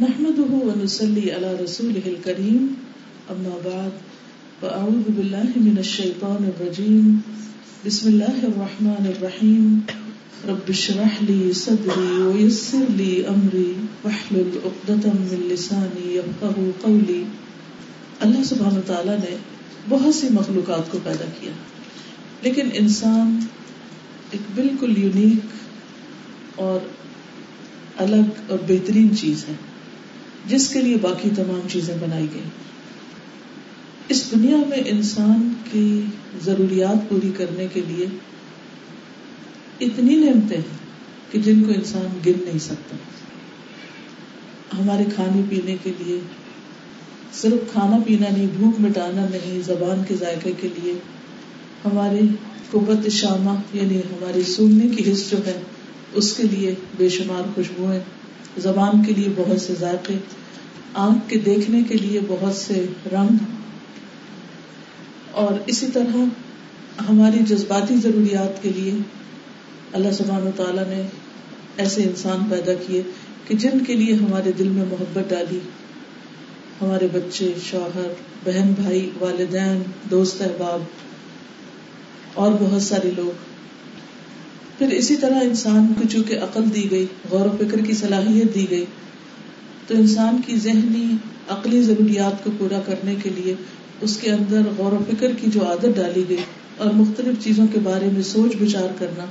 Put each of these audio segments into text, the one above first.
نحمده ونسلي على رسوله الكريم. أما بعد، فأعوذ بالله من الشيطان الرجيم. بسم الله الرحمن الرحيم. رب اشرح لي صدري ويسر لي أمري. واحلل عقدة من لساني يفقهوا قولي. اللہ سبحانہ تعالیٰ نے بہت سی مخلوقات کو پیدا کیا. لیکن انسان ایک بالکل یونیک اور الگ اور بہترین چیز ہے. جس کے لیے باقی تمام چیزیں بنائی گئی اس دنیا میں انسان کی ضروریات پوری کرنے کے لیے اتنی نعمتیں ہیں کہ جن کو انسان گن نہیں سکتا۔ ہمارے کھانے پینے کے لیے، صرف کھانا پینا نہیں، بھوک مٹانا نہیں، زبان کے ذائقے کے لیے ہماری قوت شامہ یعنی ہماری سننے کی حص جو ہے، اس کے لیے بے شمار خوشبوئیں زبان کے لیے بہت سے ذائقے، آنکھ کے دیکھنے کے لیے بہت سے رنگ، اور اسی طرح ہماری جذباتی ضروریات کے لیے اللہ سبحانہ و تعالیٰ نے ایسے انسان پیدا کیے کہ جن کے لیے ہمارے دل میں محبت ڈالی۔ ہمارے بچے، شوہر، بہن بھائی، والدین، دوست احباب، اور بہت سارے لوگ۔ پھر اسی طرح انسان کو چونکہ عقل دی گئی، غور و فکر کی صلاحیت دی گئی، تو انسان کی ذہنی عقلی ضروریات کو پورا کرنے کے لیے اس کے اندر غور و فکر کی جو عادت ڈالی گئی اور مختلف چیزوں کے بارے میں سوچ بچار کرنا،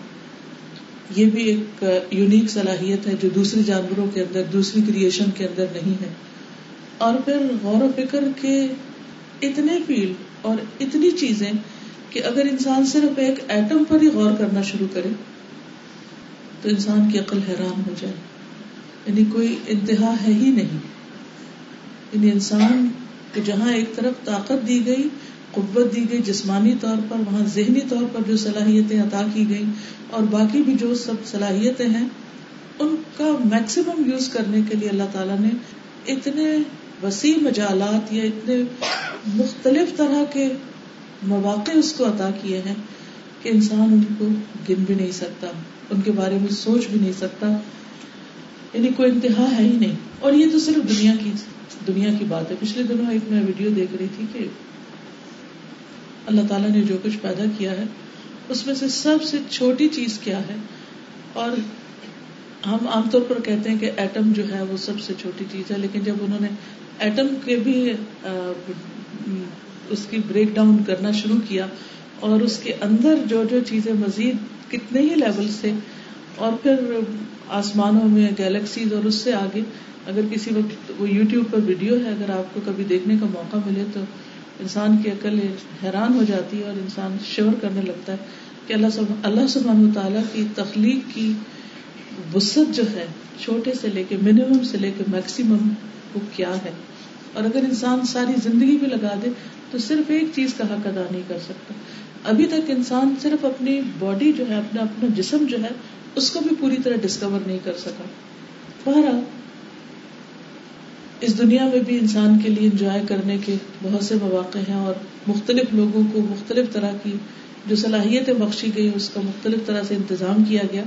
یہ بھی ایک یونیک صلاحیت ہے جو دوسرے جانوروں کے اندر، دوسری کریشن کے اندر نہیں ہے۔ اور پھر غور و فکر کے اتنے فیلڈ اور اتنی چیزیں کہ اگر انسان صرف ایک ایٹم پر ہی غور کرنا شروع کرے تو انسان کی عقل حیران ہو جائے۔ یعنی کوئی انتہا ہے ہی نہیں۔ یعنی انسان کو جہاں ایک طرف طاقت دی گئی، قوت دی گئی جسمانی طور پر، وہاں ذہنی طور پر جو صلاحیتیں عطا کی گئی اور باقی بھی جو سب صلاحیتیں ہیں، ان کا میکسیمم یوز کرنے کے لیے اللہ تعالیٰ نے اتنے وسیع مجالات یا اتنے مختلف طرح کے مواقع اس کو عطا کیے ہیں کہ انسان ان کو گن بھی نہیں سکتا۔ ان کے بارے میں سوچ بھی نہیں سکتا۔ یعنی کوئی انتہا ہے ہی نہیں۔ اور یہ تو صرف دنیا کی دنیا کی بات ہے۔ پچھلے دنوں ایک میں ویڈیو دیکھ رہی تھی کہ اللہ تعالیٰ نے جو کچھ پیدا کیا ہے، اس میں سے سب سے چھوٹی چیز کیا ہے؟ اور ہم عام طور پر کہتے ہیں کہ ایٹم جو ہے وہ سب سے چھوٹی چیز ہے، لیکن جب انہوں نے ایٹم کے بھی اس کی بریک ڈاؤن کرنا شروع کیا اور اس کے اندر جو جو چیزیں مزید کتنے ہی لیول سے اور پھر آسمانوں میں گیلیکسیز اور اس سے آگے، اگر کسی وقت وہ یوٹیوب پر ویڈیو ہے، اگر آپ کو کبھی دیکھنے کا موقع ملے تو انسان کی عقل حیران ہو جاتی ہے اور انسان شور کرنے لگتا ہے کہ اللہ سب، اللہ سبحان تعالیٰ کی تخلیق کی وسط جو ہے، چھوٹے سے لے کے منیمم سے لے کے میکسیمم وہ کیا ہے؟ اور اگر انسان ساری زندگی بھی لگا دے تو صرف ایک چیز کا حق ادا نہیں کر سکتا۔ ابھی تک انسان صرف اپنی باڈی جو ہے، اپنا اپنا جسم جو ہے، اس کو بھی پوری طرح ڈسکور نہیں کر سکا۔ بہرحال، اس دنیا میں بھی انسان کے لیے انجوائے کرنے کے بہت سے مواقع ہیں اور مختلف لوگوں کو مختلف طرح کی جو صلاحیتیں بخشی گئی، اس کا مختلف طرح سے انتظام کیا گیا۔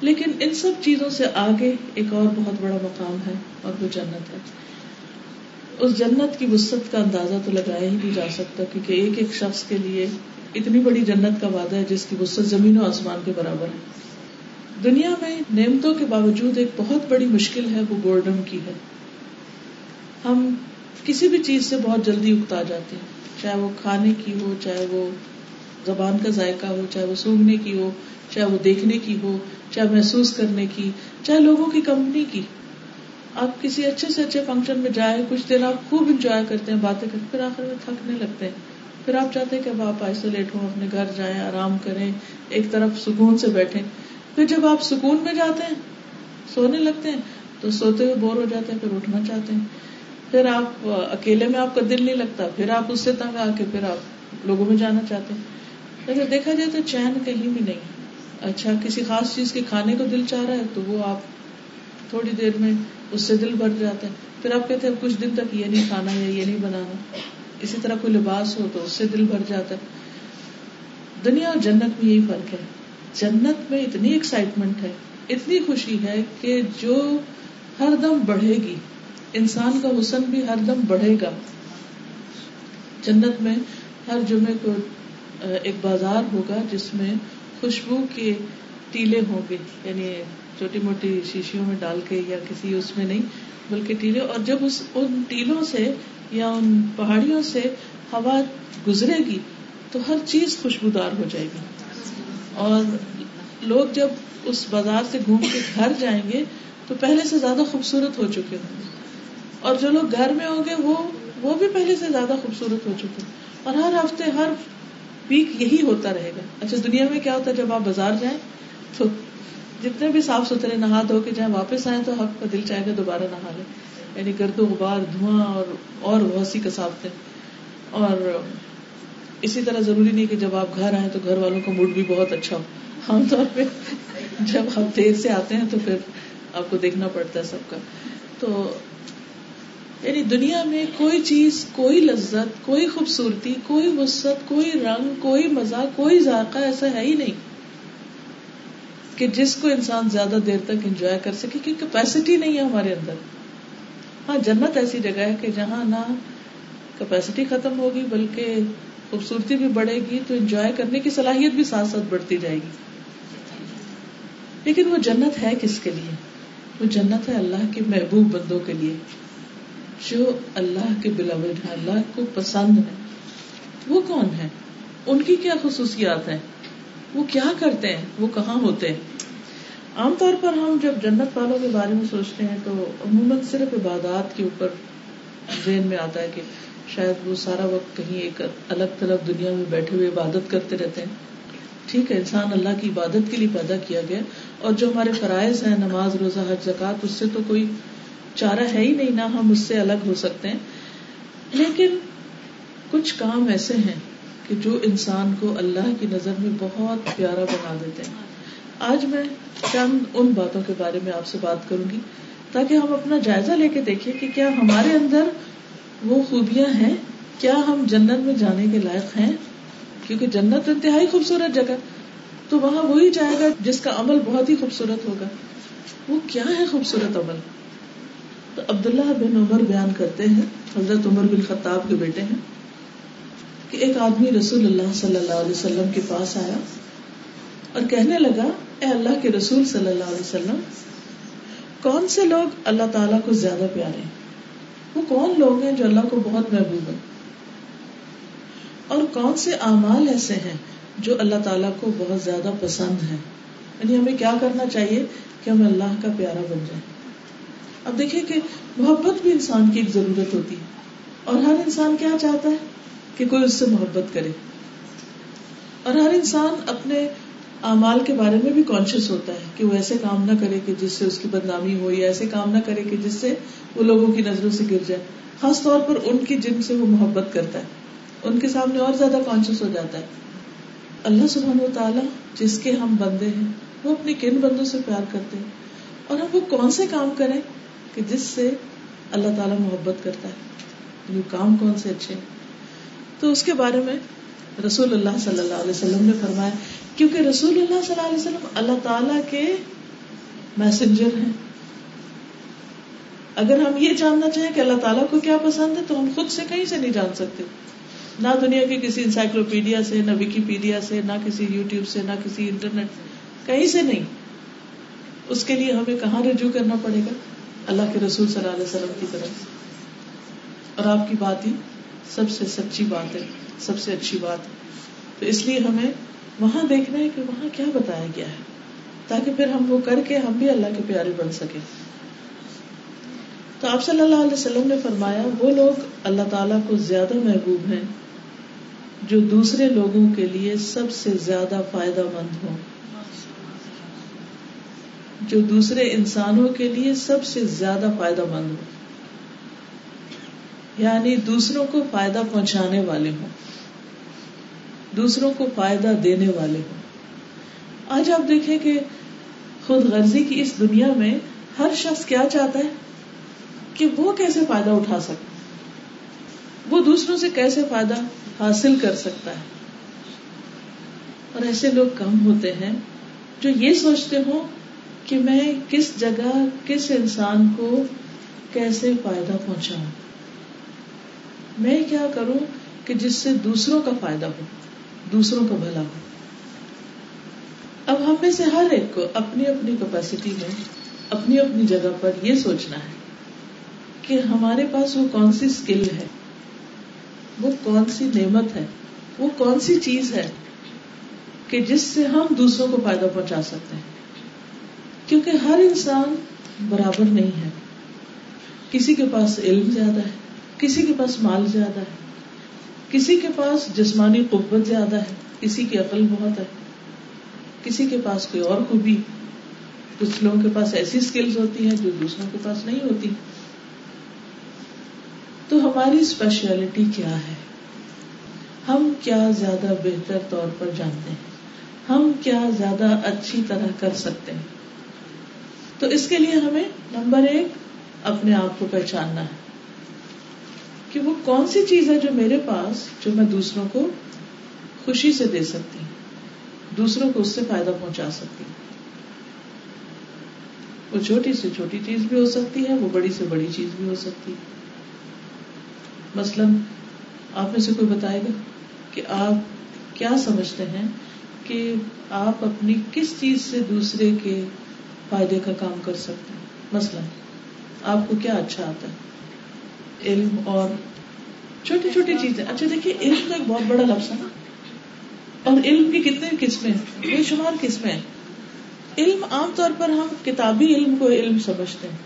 لیکن ان سب چیزوں سے آگے ایک اور بہت بڑا مقام ہے اور وہ جنت ہے۔ اس جنت کی وسط کا اندازہ تو لگایا ہی نہیں جا سکتا، کیونکہ ایک ایک شخص کے لیے اتنی بڑی جنت کا وعدہ ہے جس کی وسط زمین و آسمان کے برابر ہے۔ دنیا میں نعمتوں کے باوجود ایک بہت بڑی مشکل ہے، وہ گولڈم کی ہے۔ ہم کسی بھی چیز سے بہت جلدی اگتا جاتے ہیں، چاہے وہ کھانے کی ہو، چاہے وہ زبان کا ذائقہ ہو، چاہے وہ سونگنے کی ہو، چاہے وہ دیکھنے کی ہو، چاہے محسوس کرنے کی، چاہے لوگوں کی کمپنی کی۔ آپ کسی اچھے سے اچھے فنکشن میں جائیں، کچھ دن آپ خوب انجوائے کرتے ہیں، باتیں کرتے پھر آخر میں تھکنے لگتے ہیں۔ پھر آپ چاہتے ہیں کہ اب آپ آئسولیٹ ہوں، اپنے گھر جائیں، آرام کریں، ایک طرف سکون سے بیٹھے پھر جب آپ سکون میں جاتے ہیں، سونے لگتے ہیں، تو سوتے ہوئے بور ہو جاتے ہیں، پھر اٹھنا چاہتے ہیں۔ پھر آپ، اکیلے میں آپ کا دل نہیں لگتا، پھر آپ اس سے تنگ آ کے پھر آپ لوگوں میں جانا چاہتے ہیں۔ اگر دیکھا جائے تو چین کہیں بھی نہیں۔ اچھا کسی خاص چیز کے کھانے کو دل چاہ رہا ہے، تو وہ آپ تھوڑی دیر میں اس سے دل بھر جاتا ہے پھر آپ کہتے ہیں، کچھ دن تک یہ نہیں کھانا یا یہ نہیں بنانا۔ اسی طرح کوئی لباس ہو تو اس سے دل بھر جاتا ہے۔ دنیا اور جنت میں یہی فرق ہے۔ جنت میں اتنی ایکسائٹمنٹ ہے، اتنی خوشی ہے کہ جو ہر دم بڑھے گی، انسان کا حسن بھی ہر دم بڑھے گا۔ جنت میں ہر جمعے کو ایک بازار ہوگا جس میں خوشبو کے ٹیلے ہوں گے۔ یعنی چھوٹی موٹی شیشیوں میں ڈال کے یا کسی اس میں نہیں، بلکہ ٹیلے۔ اور جب اس، ان ٹیلوں سے یا ان پہاڑیوں سے ہوا گزرے گی تو ہر چیز خوشبودار ہو جائے گی۔ اور لوگ جب اس بازار سے گھوم کے گھر جائیں گے تو پہلے سے زیادہ خوبصورت ہو چکے ہوں گے۔ اور جو لوگ گھر میں ہوں گے وہ وہ بھی پہلے سے زیادہ خوبصورت ہو چکے اور ہر ہفتے، ہر ویک یہی ہوتا رہے گا۔ اچھا دنیا میں کیا ہوتا ہے؟ جب آپ بازار جائیں تو جتنے بھی صاف ستھرے نہا دھو کے جائیں، واپس آئے تو آپ کا دل چاہے گا دوبارہ نہا لیں۔ یعنی گرد و غبار دھواں اور اور بہت سی کساوٹیں اور اسی طرح ضروری نہیں کہ جب آپ گھر آئیں تو گھر والوں کا موڈ بھی بہت اچھا ہو۔ عام طور پہ جب آپ دیر سے آتے ہیں تو پھر آپ کو دیکھنا پڑتا ہے سب کا۔ تو یعنی دنیا میں کوئی چیز، کوئی لذت، کوئی خوبصورتی، کوئی وسط کوئی رنگ، کوئی مزہ، کوئی ذائقہ ایسا ہے ہی نہیں کہ جس کو انسان زیادہ دیر تک انجوائے کر سکے، کیونکہ کیپیسٹی نہیں ہے ہمارے اندر۔ ہاں جنت ایسی جگہ ہے کہ جہاں نہ کیپیسٹی ختم ہوگی، بلکہ خوبصورتی بھی بڑھے گی، تو انجوائے کرنے کی صلاحیت بھی ساتھ ساتھ بڑھتی جائے گی۔ لیکن وہ جنت ہے کس کے لیے؟ وہ جنت ہے اللہ کے محبوب بندوں کے لیے۔ جو اللہ کے بلاوڈ ہے اللہ کو پسند ہے وہ کون ہے ان کی کیا خصوصیات ہیں؟ وہ کیا کرتے ہیں؟ وہ کہاں ہوتے ہیں؟ عام طور پر ہم جب جنت والوں کے بارے میں سوچتے ہیں تو عموماً صرف عبادات کے اوپر ذہن میں آتا ہے کہ شاید وہ سارا وقت کہیں ایک الگ تلگ دنیا میں بیٹھے ہوئے عبادت کرتے رہتے ہیں۔ ٹھیک ہے، انسان اللہ کی عبادت کے لیے پیدا کیا گیا اور جو ہمارے فرائض ہیں، نماز، روزہ، حج زکات اس سے تو کوئی چارہ ہے ہی نہیں، نہ ہم اس سے الگ ہو سکتے ہیں۔ لیکن کچھ کام ایسے ہیں کہ جو انسان کو اللہ کی نظر میں بہت پیارا بنا دیتے ہیں۔ آج میں چند ان باتوں کے بارے میں آپ سے بات کروں گی، تاکہ ہم اپنا جائزہ لے کے دیکھیں کہ کیا ہمارے اندر وہ خوبیاں ہیں، کیا ہم جنت میں جانے کے لائق ہیں؟ کیونکہ جنت انتہائی خوبصورت جگہ، تو وہاں وہی جائے گا جس کا عمل بہت ہی خوبصورت ہوگا۔ وہ کیا ہے خوبصورت عمل؟ تو عبداللہ بن عمر بیان کرتے ہیں، حضرت عمر بن خطاب کے بیٹے ہیں، کہ ایک آدمی رسول اللہ صلی اللہ علیہ وسلم کے پاس آیا اور کہنے لگا اے اللہ کے رسول صلی اللہ علیہ وسلم، کون سے لوگ اللہ تعالیٰ کو زیادہ پیارے ہیں؟ وہ کون لوگ ہیں جو اللہ کو بہت محبوب ہیں؟ اور کون سے اعمال ایسے ہیں جو اللہ تعالیٰ کو بہت زیادہ پسند ہے یعنی ہمیں کیا کرنا چاہیے کہ ہم اللہ کا پیارا بن جائیں؟ اب دیکھیں کہ محبت بھی انسان کی ایک ضرورت ہوتی ہے۔ اور ہر انسان کیا چاہتا ہے؟ کہ کوئی اس سے محبت کرے۔ اور ہر انسان اپنے اعمال کے بارے میں بھی کانشیس ہوتا ہے کہ وہ ایسے کام نہ کرے کہ جس سے اس کی بدنامی ہو یا ایسے کام نہ کرے کہ جس سے وہ لوگوں کی نظروں سے گر جائے۔ خاص طور پر ان کی جن سے وہ محبت کرتا ہے۔ ان کے سامنے اور زیادہ کانشیس ہو جاتا ہے۔ اللہ سبحانہ و تعالیٰ جس کے ہم بندے ہیں، وہ اپنے کن بندوں سے پیار کرتے ہیں۔ اور ہم وہ کون سے کام کریں کہ جس سے اللہ تعالیٰ محبت کرتا ہے۔ یعنی یہ کام کون سے اچھے ہیں۔ تو اس کے بارے میں رسول اللہ صلی اللہ علیہ وسلم نے فرمایا کیونکہ رسول اللہ صلی اللہ علیہ وسلم اللہ تعالی کے میسنجر ہیں۔ اگر ہم یہ جاننا چاہیں کہ اللہ تعالیٰ کو کیا پسند ہے، تو ہم خود سے کہیں سے نہیں جان سکتے۔ نہ دنیا کی کسی انسائکلوپیڈیا سے، نہ وکیپیڈیا سے، نہ کسی یو ٹیوب سے، نہ کسی انٹرنیٹ کہیں سے نہیں۔ اس کے لیے ہمیں کہاں رجوع کرنا پڑے گا؟ اللہ کے رسول صلی اللہ علیہ وسلم کی طرف اور آپ کی بات ہی سب سے سچی بات ہے، سب سے اچھی بات تو اس لیے ہمیں وہاں دیکھنا ہے کہ وہاں کیا بتایا گیا ہے، تاکہ پھر ہم وہ کر کے ہم بھی اللہ کے پیارے بن سکے تو آپ صلی اللہ علیہ وسلم نے فرمایا، وہ لوگ اللہ تعالیٰ کو زیادہ محبوب ہیں، جو دوسرے لوگوں کے لیے سب سے زیادہ فائدہ مند ہوں۔ جو دوسرے انسانوں کے لیے سب سے زیادہ فائدہ مند ہو یعنی دوسروں کو فائدہ پہنچانے والے ہوں۔ دوسروں کو فائدہ دینے والے ہوں۔ آج آپ دیکھیں کہ خود غرضی کی اس دنیا میں ہر شخص کیا چاہتا ہے؟ کہ وہ کیسے فائدہ اٹھا سکتا وہ دوسروں سے کیسے فائدہ حاصل کر سکتا ہے؟ اور ایسے لوگ کم ہوتے ہیں جو یہ سوچتے ہوں کہ میں کس جگہ کس انسان کو کیسے فائدہ پہنچا میں کیا کروں کہ جس سے دوسروں کا فائدہ ہو؟ دوسروں کا بھلا ہو۔ اب ہم میں سے ہر ایک کو اپنی اپنی کیپیسٹی میں، اپنی اپنی جگہ پر یہ سوچنا ہے کہ ہمارے پاس وہ کون سی اسکل ہے، وہ کون سی نعمت ہے، وہ کون سی چیز ہے کہ جس سے ہم دوسروں کو فائدہ پہنچا سکتے ہیں۔ کیونکہ ہر انسان برابر نہیں ہے۔ کسی کے پاس علم زیادہ ہے، کسی کے پاس مال زیادہ ہے کسی کے پاس جسمانی قوت زیادہ ہے، کسی کی عقل بہت ہے، کسی کے پاس کوئی اور خوبی، کچھ لوگوں کے پاس ایسی اسکلز ہوتی ہیں جو دوسروں کے پاس نہیں ہوتی۔ تو ہماری اسپیشلٹی کیا ہے؟ ہم کیا زیادہ بہتر طور پر جانتے ہیں؟ ہم کیا زیادہ اچھی طرح کر سکتے ہیں؟ تو اس کے لیے ہمیں نمبر ایک اپنے آپ کو پہچاننا ہے۔ کہ وہ کون سی چیز ہے جو میرے پاس جو میں دوسروں کو خوشی سے دے سکتی ہوں؟ دوسروں کو اس سے فائدہ پہنچا سکتی ہوں؟ وہ چھوٹی سے چھوٹی چیز بھی ہو سکتی ہے، وہ بڑی سے بڑی چیز بھی ہو سکتی ہے۔ مثلاً آپ میں سے کوئی بتائے گا کہ آپ کیا سمجھتے ہیں کہ آپ اپنی کس چیز سے دوسرے کے فائدے کا کام کر سکتے ہیں؟ مثلاً آپ کو کیا اچھا آتا ہے؟ علم اور چھوٹی چھوٹی چیزیں۔ اچھا دیکھیے، علم تو ایک بہت بڑا لفظ ہے نا۔ اور علم کی کتنے قسمیں بے شمار قسمیں علم عام طور پر ہم کتابی علم کو علم سمجھتے ہیں،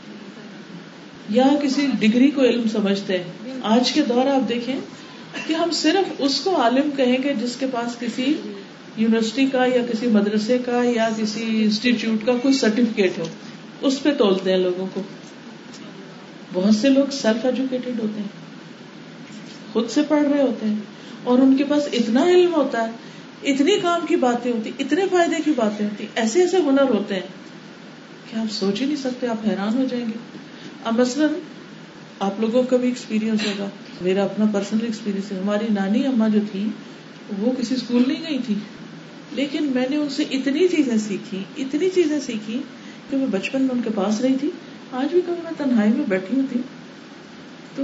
یا کسی ڈگری کو علم سمجھتے ہیں۔ آج کے دور آپ دیکھیں کہ ہم صرف اس کو عالم کہیں گے جس کے پاس کسی یونیورسٹی کا یا کسی مدرسے کا یا کسی انسٹیٹیوٹ کا کوئی سرٹیفکیٹ ہو۔ اس پہ تولتے ہیں لوگوں کو۔ بہت سے لوگ سیلف ایجوکیٹڈ ہوتے ہیں، خود سے پڑھ رہے ہوتے ہیں، اور ان کے پاس اتنا علم ہوتا ہے، اتنی کام کی باتیں ہوتی، اتنے فائدے کی باتیں ہوتی، ایسے ایسے ہنر ہوتے ہیں کہ آپ سوچ ہی نہیں سکتے، آپ حیران ہو جائیں گے۔ اب مثلاً آپ لوگوں کا بھی ایکسپیرئنس ہوگا۔ میرا اپنا پرسنل ایکسپیرئنس ہے۔ ہماری نانی اما جو تھی وہ کسی اسکول نہیں گئی تھی۔ لیکن میں نے ان سے اتنی چیزیں سیکھی، اتنی چیزیں سیکھی کہ میں بچپن میں ان کے پاس رہی تھی۔ آج بھی کبھی میں تنہائی میں بیٹھی ہوتی تو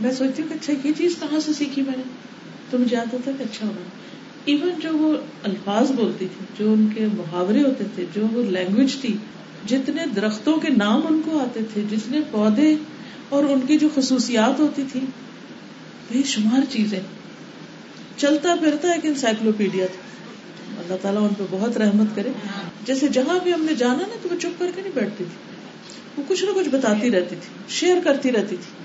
میں سوچتی ہوں کہ اچھا یہ چیز کہاں سے سیکھی میں نے؟ تو مجھے آتا تھا کہ اچھا ہونا۔ ایون جو وہ الفاظ بولتی تھی، جو ان کے محاورے ہوتے تھے، جو وہ لینگویج تھی، جتنے درختوں کے نام ان کو آتے تھے جتنے پودے اور ان کی جو خصوصیات ہوتی تھی، بے شمار چیزیں۔ چلتا پھرتا ایک انسائکلوپیڈیا تھا۔ اللہ تعالیٰ ان پہ بہت رحمت کرے۔ جیسے جہاں بھی ہم نے جانا نا، تو وہ چپ کر کے نہیں بیٹھتی تھی۔ وہ کچھ نہ کچھ بتاتی رہتی تھی شیئر کرتی رہتی تھی۔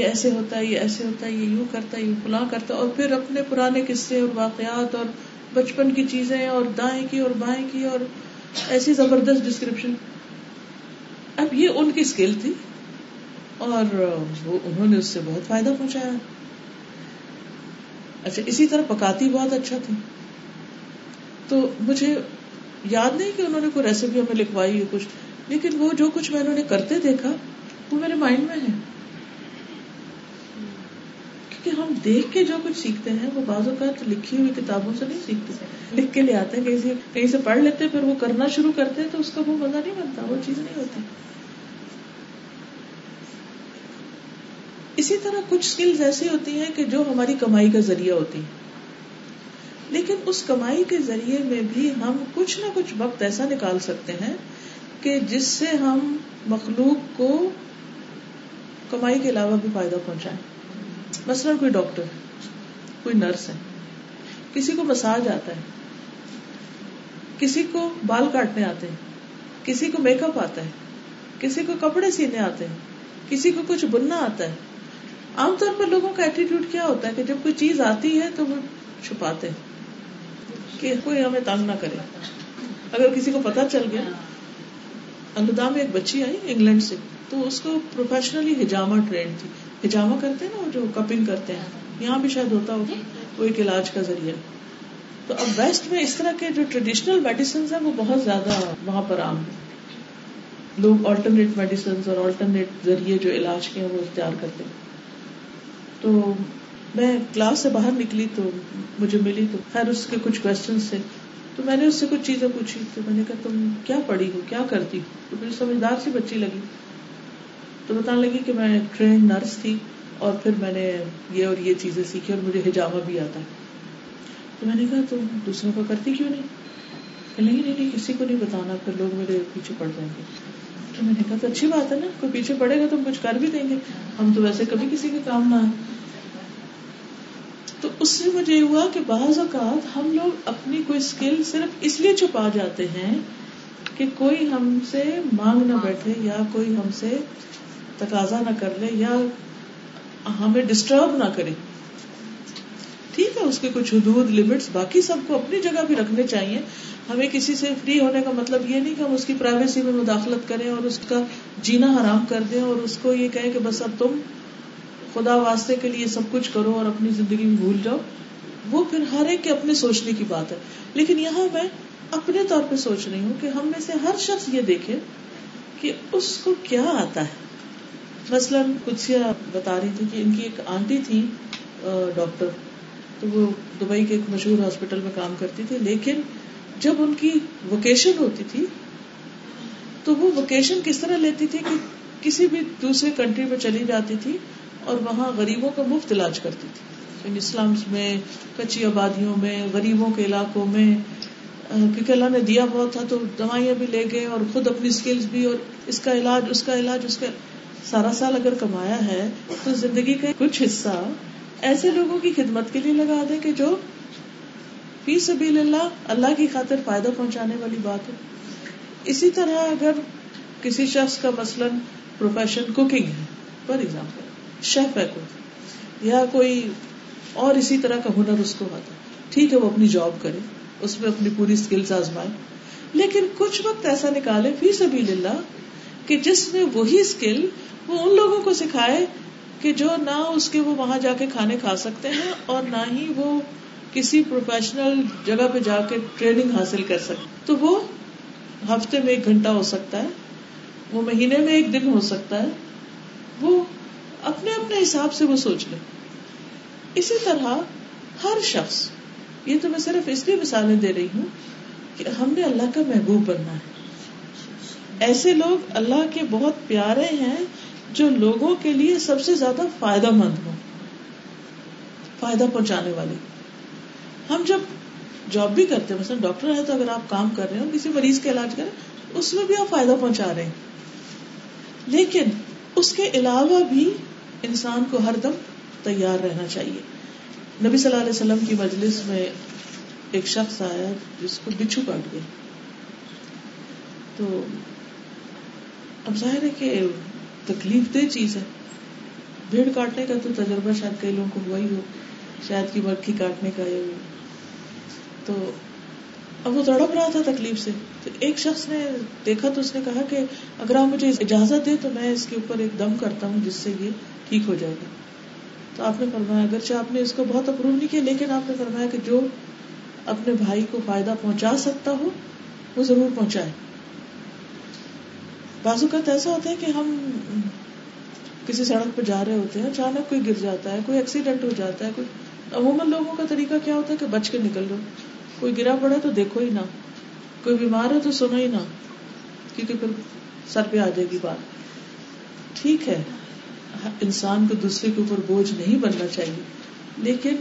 یہ ایسے ہوتا ہے، یہ ایسے ہوتا ہے، یہ یوں کرتا ہے یہ فلاں کرتا ہے۔ اور پھر اپنے پرانے قصے اور واقعات اور بچپن کی چیزیں اور دائیں کی اور بائیں کی اور ایسی زبردست ڈسکرپشن اب یہ ان کی اسکل تھی اور وہ انہوں نے اس سے بہت فائدہ پہنچایا۔ اچھا اسی طرح پکاتی بہت اچھا تھی۔ تو مجھے یاد نہیں کہ انہوں نے کوئی ریسیپی ہمیں لکھوائی کچھ۔ لیکن وہ جو کچھ میں انہوں نے کرتے دیکھا، وہ میرے مائنڈ میں ہے۔ کیونکہ ہم دیکھ کے جو کچھ سیکھتے ہیں، وہ بعض اوقات لکھی ہوئی کتابوں سے نہیں سیکھتے۔ لکھ کے لے آتے ہیں، کہیں سے کہیں سے پڑھ لیتے، پھر وہ کرنا شروع کرتے تو اس کا وہ مزہ نہیں بنتا، وہ چیز نہیں ہوتی۔ اسی طرح کچھ اسکلز ایسی ہوتی ہیں کہ جو ہماری کمائی کا ذریعہ ہوتی ہیں۔ لیکن اس کمائی کے ذریعے میں بھی ہم کچھ نہ کچھ وقت ایسا نکال سکتے ہیں کہ جس سے ہم مخلوق کو کمائی کے علاوہ بھی فائدہ پہنچائیں۔ مثلاً کوئی ڈاکٹر کوئی نرس ہے، کسی کو مساج آتا ہے، کسی کو بال کاٹنے آتے ہیں، کسی کو میک اپ آتا ہے، کسی کو کپڑے سینے آتے ہیں، کسی کو کچھ بننا آتا ہے۔ عام طور پر لوگوں کا ایٹیٹیوڈ کیا ہوتا ہے کہ جب کوئی چیز آتی ہے تو وہ چھپاتے ہیں کہ کوئی ہمیں تنگ نہ کرے۔ اگر کسی کو پتا چل گیا انگدا میں ایک بچی آئی انگلینڈ سے، تو اس کو پروفیشنلی ہجامہ ٹرینڈ تھی۔ ہجامہ کرتے ہیں نا، جو کپنگ کرتے ہیں۔ یہاں بھی شاید ہوتا ہوگا وہ ایک علاج کا ذریعہ۔ تو اب ویسٹ میں اس طرح کے جو ٹریڈیشنل میڈیسن ہیں، وہ بہت زیادہ وہاں پر عام ہے لوگ آلٹرنیٹ میڈیسن اور آلٹرنیٹ ذریعے جو علاج کے ہیں، وہ اختیار کرتے ہیں۔ تو میں کلاس سے باہر نکلی تو مجھے ملی تو، خیر اس کے کچھ کوشچن تھے۔ تو میں نے اس سے کچھ چیزیں پوچھی، تو میں نے کہا، تم کیا پڑھی ہو؟ کیا کرتی ہو؟ تو مجھے سمجھدار سی بچی لگی۔ تو بتانے لگی کہ میں ٹرین نرس تھی اور پھر میں نے یہ اور یہ چیزیں سیکھی اور مجھے ہجامہ بھی آتا ہے۔ تو میں نے کہا، تم دوسروں کو کرتی کیوں نہیں؟ کہ نہیں نہیں نہیں، کسی کو نہیں بتانا، پھر لوگ میرے پیچھے پڑ جائیں گے۔ تو میں نے کہا، تو اچھی بات ہے نا، کوئی پیچھے پڑے گا تو ہم کچھ کر بھی دیں گے۔ ہم تو ویسے کبھی کسی کے کام نہ آئے تو اس سے مجھے یہ ہوا کہ بعض اوقات ہم لوگ اپنی کوئی اسکل صرف اس لیے چھپا جاتے ہیں کہ کوئی ہم سے مانگ نہ بیٹھے یا کوئی ہم سے تقاضا نہ کر لے یا ہمیں ڈسٹرب نہ کرے۔ ٹھیک ہے، اس کے کچھ حدود لمٹس باقی سب کو اپنی جگہ بھی رکھنے چاہیے۔ ہمیں کسی سے فری ہونے کا مطلب یہ نہیں کہ ہم اس کی پرائیویسی میں مداخلت کریں اور اس کا جینا حرام کر دیں اور اس کو یہ کہیں کہ بس اب تم خدا واسطے کے لیے سب کچھ کرو اور اپنی زندگی میں بھول جاؤ، وہ پھر ہر ایک کے اپنے سوچنے کی بات ہے۔ لیکن یہاں میں اپنے طور پہ سوچ رہی ہوں کہ ہم میں سے ہر شخص یہ دیکھے کہ اس کو کیا آتا ہے۔ مثلاً کچھ بتا رہی تھی کہ ان کی ایک آنٹی تھی ڈاکٹر، تو وہ دبئی کے ایک مشہور ہاسپٹل میں کام کرتی تھی۔ لیکن جب ان کی ووکیشن ہوتی تھی، تو وہ ووکیشن کس طرح لیتی تھی کہ کسی بھی دوسرے کنٹری میں چلی جاتی تھی اور وہاں غریبوں کا مفت علاج کرتی تھی۔ یعنی اسلام میں، کچی آبادیوں میں، غریبوں کے علاقوں میں کیونکہ اللہ نے دیا بہت تھا تو دوائیاں بھی لے گئے اور خود اپنی اسکلس بھی اور اس کا علاج، اس کا علاج، اس کا سارا سال اگر کمایا ہے تو زندگی کا کچھ حصہ ایسے لوگوں کی خدمت کے لیے لگا دیں کہ جو فی سبیل اللہ اللہ کی خاطر فائدہ پہنچانے والی بات ہے۔ اسی طرح اگر کسی شخص کا مثلاً پروفیشن کوکنگ ہے فار ایگزامپل شیف ہے کوئی؟ یا کوئی اور اسی طرح کا ہنر اس کو آتا ٹھیک ہے، وہ اپنی جاب کرے، اس میں اپنی پوری اسکلس آزمائے۔ لیکن کچھ وقت ایسا نکالے، فی سبھی اللہ، کہ جس میں وہی اسکل وہ ان لوگوں کو سکھائے کہ جو نہ اس کے وہ وہاں جا کے کھانے کھا سکتے ہیں اور نہ ہی وہ کسی پروفیشنل جگہ پہ جا کے ٹریننگ حاصل کر سکتے تو وہ ہفتے میں ایک گھنٹہ ہو سکتا ہے، وہ مہینے میں ایک دن ہو سکتا ہے، وہ اپنے اپنے حساب سے وہ سوچ لے۔ اسی طرح ہر شخص، یہ تو میں صرف اس لیے مثالیں دے رہی ہوں کہ ہم نے اللہ کا محبوب بننا ہے۔ ایسے لوگ اللہ کے بہت پیارے ہیں جو لوگوں کے لیے سب سے زیادہ فائدہ مند ہوں، فائدہ پہنچانے والے۔ ہم جب جاب بھی کرتے ہیں، مثلا ڈاکٹر ہے تو اگر آپ کام کر رہے ہو کسی مریض کا علاج کریں، اس میں بھی آپ فائدہ پہنچا رہے ہیں۔ لیکن اس کے علاوہ بھی انسان کو ہر دم تیار رہنا چاہیے۔ نبی صلی اللہ علیہ وسلم کی مجلس میں ایک شخص آیا، جس کو بچھو کاٹ گیا تو اب ظاہر ہے کہ تکلیف دہ چیز ہے۔ بھیڑ کاٹنے کا تو تجربہ شاید کئی لوگوں کو ہوا ہی ہو، شاید کی مرکھی کاٹنے کا یہ تو اب وہ تڑپ رہا تھا تکلیف سے۔ تو ایک شخص نے دیکھا تو اس نے کہا کہ اگر آپ مجھے اجازت دے تو میں اس کے اوپر ایک دم کرتا ہوں، جس سے یہ ٹھیک ہو جائے گا۔ تو آپ نے فرمایا، اگرچہ آپ نے اس کو بہت اپروو نہیں کیا، لیکن آپ نے فرمایا کہ جو اپنے بھائی کو فائدہ پہنچا سکتا ہو، وہ ضرور پہنچائے۔ بازو کا ایسا ہوتا ہے کہ ہم کسی سڑک پہ جا رہے ہوتے ہیں، اچانک کوئی گر جاتا ہے، کوئی ایکسیڈنٹ ہو جاتا ہے، کوئی عموماً لوگوں کا طریقہ کیا ہوتا ہے کہ بچ کے نکل جاؤ کوئی گرا پڑا تو دیکھو ہی نہ۔ کوئی بیمار ہے تو سنو ہی نہ، کیونکہ پھر سر پہ آ جائے گی بات۔ ٹھیک ہے۔ انسان کو دوسرے کے اوپر بوجھ نہیں بننا چاہیے۔ لیکن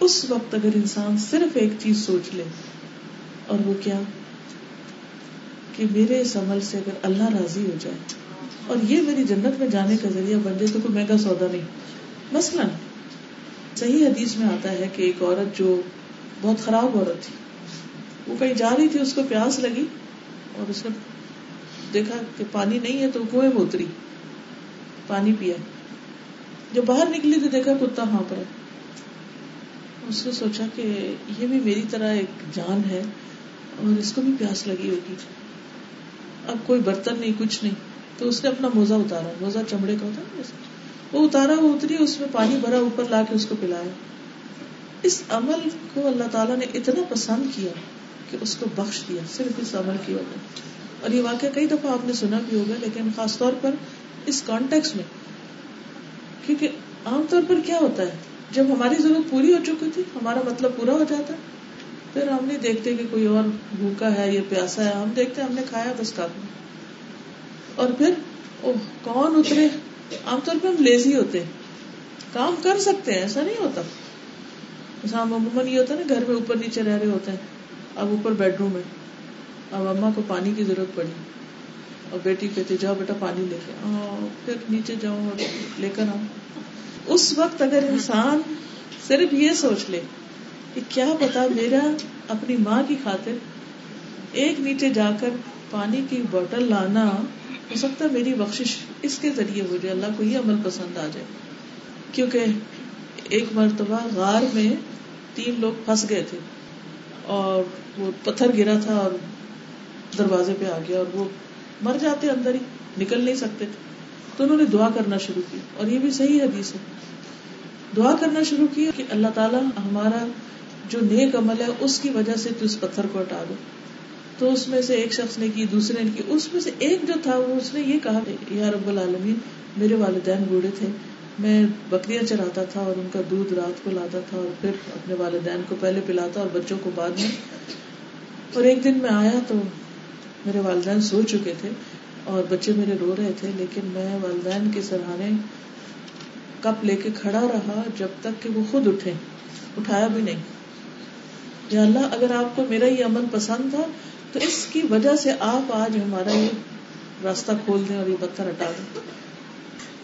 اس وقت اگر انسان صرف ایک چیز سوچ لے، اور وہ کیا؟ کہ میرے اس عمل سے اگر اللہ راضی ہو جائے، اور یہ میری جنت میں جانے کا ذریعہ بن جائے تو کوئی مہنگا سودا نہیں۔ مثلاً صحیح حدیث میں آتا ہے کہ ایک عورت جو بہت خراب عورت تھی، وہ کہیں جا رہی تھی، اس کو پیاس لگی اور اس نے دیکھا کہ پانی نہیں ہے تو کنویں میں اتری۔ پانی پیا۔ جب باہر نکلی تو دیکھا کتا ہاں پر اس نے سوچا کہ یہ بھی میری طرح ایک جان ہے اور اس کو بھی پیاس لگی ہوگی۔ اب کوئی برتن نہیں، کچھ نہیں۔ تو اس نے اپنا موزہ اتارا۔ موزہ چمڑے کا ہوتا وہ اتارا، وہ اتری، اس میں پانی بھرا اوپر لا کے اس کو پلایا۔ اس عمل کو اللہ تعالیٰ نے اتنا پسند کیا کہ اس کو بخش دیا، صرف اس عمل کی وجہ۔ اور یہ واقعہ کئی دفعہ آپ نے سنا بھی ہوگا، لیکن خاص طور پر اس کانٹیکس میں. کیونکہ عام طور پر کیا ہوتا ہے؟ جب ہماری ضرورت پوری ہو چکی تھی، ہمارا مطلب پورا ہو جاتا پھر ہم نہیں دیکھتے کہ کوئی اور بھوکا ہے یا پیاسا ہے۔ ہم دیکھتے ہم نے کھایا بس کافی اور پھر، اوہ، کون اترے؟ عام طور پہ ہم لیزی ہوتے کام کر سکتے ہیں، ایسا نہیں ہوتا۔ عموماً یہ ہوتا ہے نا، گھر میں اوپر نیچے رہ رہے ہوتے ہیں۔ اب اوپر بیڈ روم ہے۔ اب اما کو پانی کی ضرورت پڑی۔ اور بیٹی کہتے جاؤ بیٹا پانی لے کے ہاں، پھر نیچے جاؤ اور لے کر آؤ اس وقت اگر انسان صرف یہ سوچ لے کہ کیا پتا میرا اپنی ماں کی خاطر ایک نیچے جا کر پانی کی بوٹل لانا ہو سکتا ہے میری بخش اس کے ذریعے ہو جائے، اللہ کو یہ عمل پسند آ جائے۔ کیونکہ ایک مرتبہ غار میں تین لوگ پھنس گئے تھے اور وہ پتھر گرا تھا اور دروازے پہ آ گیا اور وہ مر جاتے اندر ہی، نکل نہیں سکتے۔ تھے تو انہوں نے دعا کرنا شروع کی۔ اور یہ بھی صحیح حدیث ہے۔ دعا کرنا شروع کی کہ اللہ تعالیٰ ہمارا جو نیک عمل ہے، اس کی وجہ سے تو اس پتھر کو ہٹا دو۔ تو اس میں سے ایک شخص نے کی، دوسرے نے کی۔ اس میں سے ایک جو تھا، وہ اس نے یہ کہا یا رب العالمین، میرے والدین بوڑھے تھے۔ میں بکریاں چراتا تھا اور ان کا دودھ رات کو لاتا تھا اور پھر اپنے والدین کو پہلے پلاتا اور بچوں کو بعد میں۔ اور ایک دن میں آیا تو میرے والدین سو چکے تھے اور بچے میرے رو رہے تھے، لیکن میں والدین کے سرحانے کپ لے کے کھڑا رہا جب تک کہ وہ خود اٹھے، اٹھایا بھی نہیں۔ یا اللہ، اگر آپ کو میرا یہ عمل پسند تھا، تو اس کی وجہ سے آپ آج ہمارا یہ راستہ کھول دیں اور یہ پتھر ہٹا دیں۔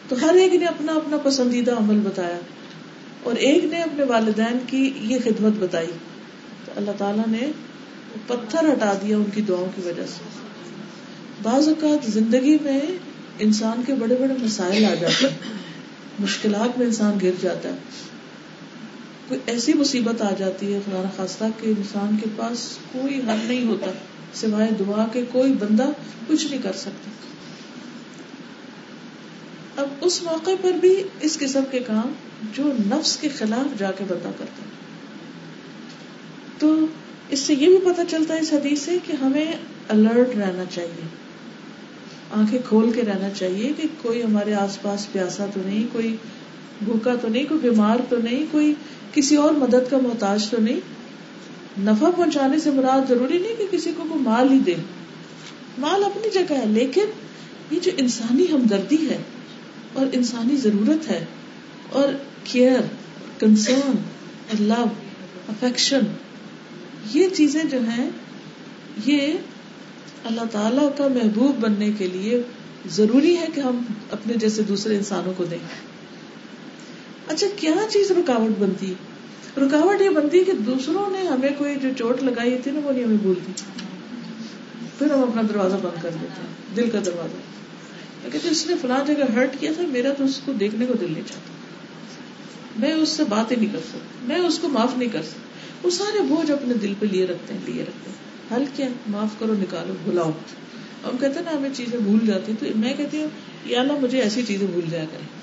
تو ہر ایک نے اپنا اپنا پسندیدہ عمل بتایا اور ایک نے اپنے والدین کی یہ خدمت بتائی۔ تو اللہ تعالیٰ نے پتھر ہٹا دیا ان کی دعاؤں کی وجہ سے۔ بعض اوقات زندگی میں انسان کے بڑے بڑے مسائل آ جاتے ہیں۔ مشکلات میں انسان گر جاتا ہے۔ کوئی ایسی مصیبت آ جاتی ہے خدا خاصہ، کہ انسان کے پاس کوئی حل نہیں ہوتا، سوائے دعا کے کوئی بندہ کچھ نہیں کر سکتا۔ اب اس موقع پر بھی اس قسم کے کام جو نفس کے خلاف جا کے بتا کرتا تو اس سے یہ بھی پتا چلتا ہے اس حدیث سے کہ ہمیں الرٹ رہنا چاہیے۔ آنکھیں کھول کے رہنا چاہیے کہ کوئی ہمارے آس پاس پیاسا تو نہیں، کوئی بھوکا تو نہیں، کوئی بیمار تو نہیں، کوئی کسی اور مدد کا محتاج تو نہیں۔ نفع پہنچانے سے مراد ضروری نہیں کہ کسی کو کوئی مال ہی دے۔ مال اپنی جگہ ہے، لیکن یہ جو انسانی ہمدردی ہے اور انسانی ضرورت ہے اور کیئر کنسرن لو افیکشن یہ چیزیں جو ہیں، یہ اللہ تعالی کا محبوب بننے کے لیے ضروری ہے کہ ہم اپنے جیسے دوسرے انسانوں کو دیں اچھا کیا چیز رکاوٹ بنتی؟ رکاوٹ یہ بنتی کہ دوسروں نے ہمیں کوئی جو چوٹ لگائی تھی نا، وہ نہیں ہمیں بھولتی پھر ہم اپنا دروازہ بند کر دیتے ہیں، دل کا دروازہ۔ لیکن جس نے فلاں جگہ ہرٹ کیا تھا، میرا تو اس کو دیکھنے کو دل نہیں چاہتا۔ میں اس سے بات ہی نہیں کر سکتا میں اس کو معاف نہیں کر سکتا وہ سارے بوجھ اپنے دل پہ لیے رکھتے ہیں، لیے رکھتے ہیں۔ حل کیا؟ معاف کرو، نکالو، بھلاؤ۔ ہم کہتے ہیں نا، ہمیں چیزیں بھول جاتی تو میں کہتی ہوں، یا اللہ، مجھے ایسی چیزیں بھول جایا کرے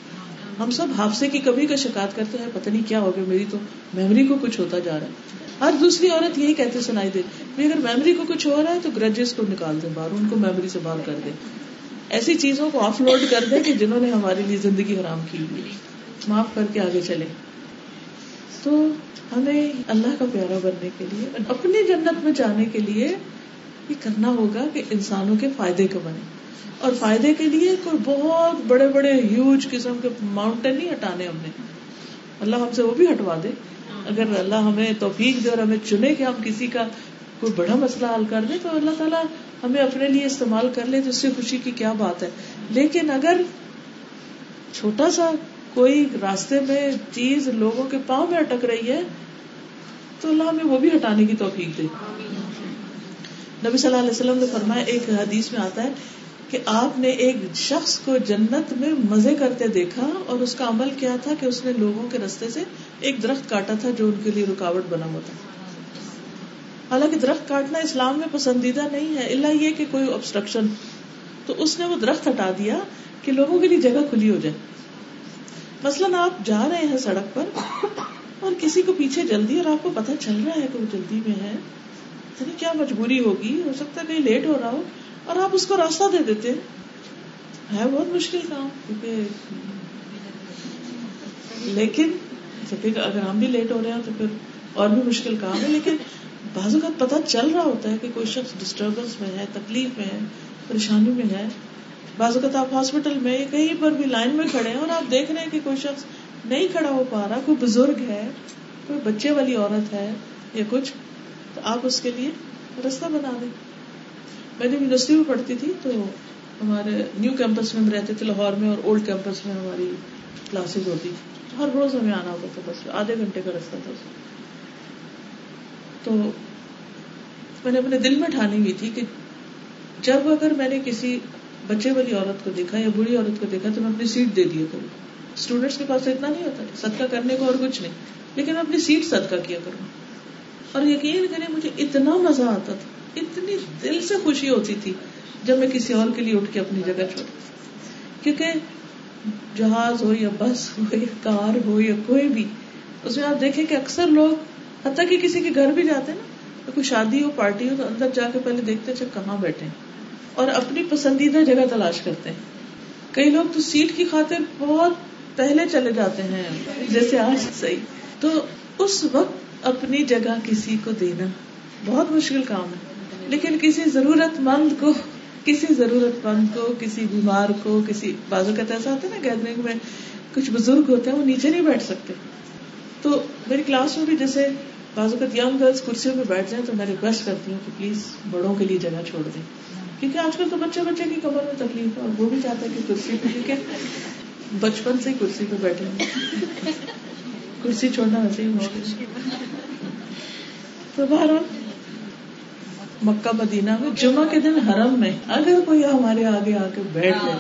ہم سب حادثے کی کبھی کا شکایت کرتے ہیں، پتہ نہیں کیا ہو گیا، میری تو میموری کو کچھ ہوتا جا رہا ہے۔ ہر دوسری عورت یہی کہتے، سنائی دے اگر میموری کو کچھ ہو رہا ہے، تو گرجز کو نکال دیں باہر، ان کو میموری سے باہر کر دیں۔ ایسی چیزوں کو آف لوڈ کر دیں کہ جنہوں نے ہمارے لیے زندگی حرام کی ہوئی معاف کر کے آگے چلے۔ تو ہمیں اللہ کا پیارا بننے کے لیے اپنی جنت میں جانے کے لیے یہ کرنا ہوگا کہ انسانوں کے فائدے کا بنے۔ اور فائدے کے لیے کوئی بہت بڑے بڑے ہیوج قسم کے ماؤنٹین نہیں ہٹانے ہم نے۔ اللہ ہم سے وہ بھی ہٹوا دے۔ اگر اللہ ہمیں توفیق دے اور ہمیں چنے کہ ہم کسی کا کوئی بڑا مسئلہ حل کر دے تو اللہ تعالیٰ ہمیں اپنے لیے استعمال کر لے تو اس سے خوشی کی کیا بات ہے۔ لیکن اگر چھوٹا سا کوئی راستے میں چیز لوگوں کے پاؤں میں اٹک رہی ہے، تو اللہ ہمیں وہ بھی ہٹانے کی توفیق دے۔ نبی صلی اللہ علیہ وسلم نے فرمایا، ایک حدیث میں آتا ہے کہ آپ نے ایک شخص کو جنت میں مزے کرتے دیکھا اور اس کا عمل کیا تھا کہ اس نے لوگوں کے رستے سے ایک درخت کاٹا تھا جو ان کے لیے رکاوٹ بنا ہوا تھا۔ حالانکہ درخت کاٹنا اسلام میں پسندیدہ نہیں ہے، اللہ یہ کہ کوئی آبسٹرکشن تو اس نے وہ درخت ہٹا دیا کہ لوگوں کے لیے جگہ کھلی ہو جائے۔ مثلاً آپ جا رہے ہیں سڑک پر اور کسی کو پیچھے جلدی اور آپ کو پتا چل رہا ہے کہ وہ جلدی میں ہے یعنی کیا مجبوری ہوگی؟ ہو سکتا ہے کہیں لیٹ ہو رہا ہو اور آپ اس کو راستہ دے دیتے۔ ہے بہت مشکل کام، کیونکہ لیکن اگر ہم بھی لیٹ ہو رہے ہیں تو پھر اور بھی مشکل کام ہے۔ لیکن بعض اوقات پتا چل رہا ہوتا ہے کہ کوئی شخص ڈسٹربنس میں ہے، تکلیف میں ہے، پریشانی میں ہے۔ بعض اوقات آپ ہاسپٹل میں کہیں پر بھی لائن میں کھڑے ہیں اور آپ دیکھ رہے ہیں کہ کوئی شخص نہیں کھڑا ہو پا رہا، کوئی بزرگ ہے، کوئی بچے والی عورت ہے یا کچھ، تو آپ اس کے لیے رستہ بنا دیں۔ میں نے یونیورسٹی میں پڑھتی تھی تو ہمارے نیو کیمپس میں ہم رہتے تھے لاہور میں اور اولڈ کیمپس میں ہماری کلاسز ہوتی تھی ہر روز ہمیں آنا ہوتا تھا بس، آدھے گھنٹے کا رستہ تھا۔ تو میں نے اپنے دل میں ٹھانی ہوئی تھی کہ جب اگر میں نے کسی بچے والی عورت کو دیکھا یا بری عورت کو دیکھا تو میں اپنی سیٹ دے دیا کروں۔ اسٹوڈینٹس کے پاس اتنا نہیں ہوتا، صدقہ کرنے کو اور کچھ نہیں۔ لیکن میں اپنی سیٹ صدقہ کیا کروں۔ اور یقین کریں مجھے اتنا مزہ آتا تھا، اتنی دل سے خوشی ہوتی تھی جب میں کسی اور کے لیے اٹھ کے اپنی جگہ چھوڑ کیونکہ جہاز ہو یا بس ہو یا کار ہو یا کوئی بھی، اس میں آپ دیکھیں کہ اکثر لوگ حتیٰ کہ کسی کے گھر بھی جاتے ہیں نا کوئی شادی ہو، پارٹی ہو، تو اندر جا کے پہلے دیکھتے اچھا کہاں بیٹھے اور اپنی پسندیدہ جگہ تلاش کرتے ہیں۔ کئی لوگ تو سیٹ کی خاطر بہت پہلے چلے جاتے ہیں، جیسے آج صحیح تو اس وقت اپنی جگہ کسی کو دینا بہت مشکل کام ہے۔ لیکن کسی ضرورت مند کو، کسی ضرورت مند کو، کسی بیمار کو، کسی، بازو کا ایسا ہوتا ہے نا گیدرنگ میں کچھ بزرگ ہوتے ہیں، وہ نیچے نہیں بیٹھ سکتے۔ تو میری کلاس میں بھی جیسے بازو کا ینگ گرلس کرسیوں پہ بیٹھ جائیں تو میں ریکویسٹ کرتی ہوں کہ پلیز بڑوں کے لیے جگہ چھوڑ دیں۔ کیونکہ آج کل تو بچے بچے کی کمر میں تکلیف ہے اور وہ بھی چاہتے ہیں کہ کرسی پہ کیونکہ بچپن سے ہی کرسی پہ بیٹھے کرسی چھوڑنا ویسے ہی مشکل تو بہرحال، مکہ، مدینہ میں جمعہ کے دن حرم میں اگر کوئی ہمارے آگے آ کے بیٹھ جائے،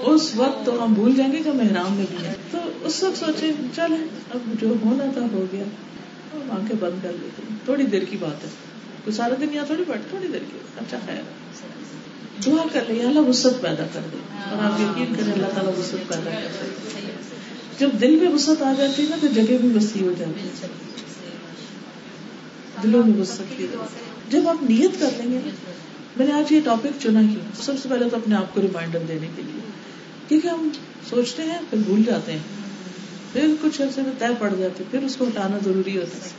اس وقت تو ہم بھول جائیں گے کہ محرام میں بھی ہے۔ تو اس وقت سوچے، چل، اب جو ہونا تھا ہو گیا۔ آنکھیں بند کر لیتے تھوڑی دیر کی بات ہے۔ کوئی سارا دن یہاں تھوڑی بیٹھ تھوڑی دیر کی اچھا خیر۔ دعا کر لیں اللہ وسط پیدا کر دے۔ اور آپ یقین کریں، اللہ تعالیٰ وسط پیدا کر دے۔ جب دل میں وسط آ جاتی ہے نا، تو جگہ بھی وسیع ہو جاتی ہے۔ دلوں میں وسط کی جب آپ نیت کر لیں گے میں نے آج یہ ٹاپک چنا ہی۔ سب سے پہلے تو اپنے آپ کو ریمائنڈر دینے کے لیے۔ کیونکہ ہم سوچتے ہیں، پھر بھول جاتے ہیں۔ پھر کچھ عرصے میں طے پڑ جاتے پھر اس کو ہٹانا ضروری ہوتا ہے۔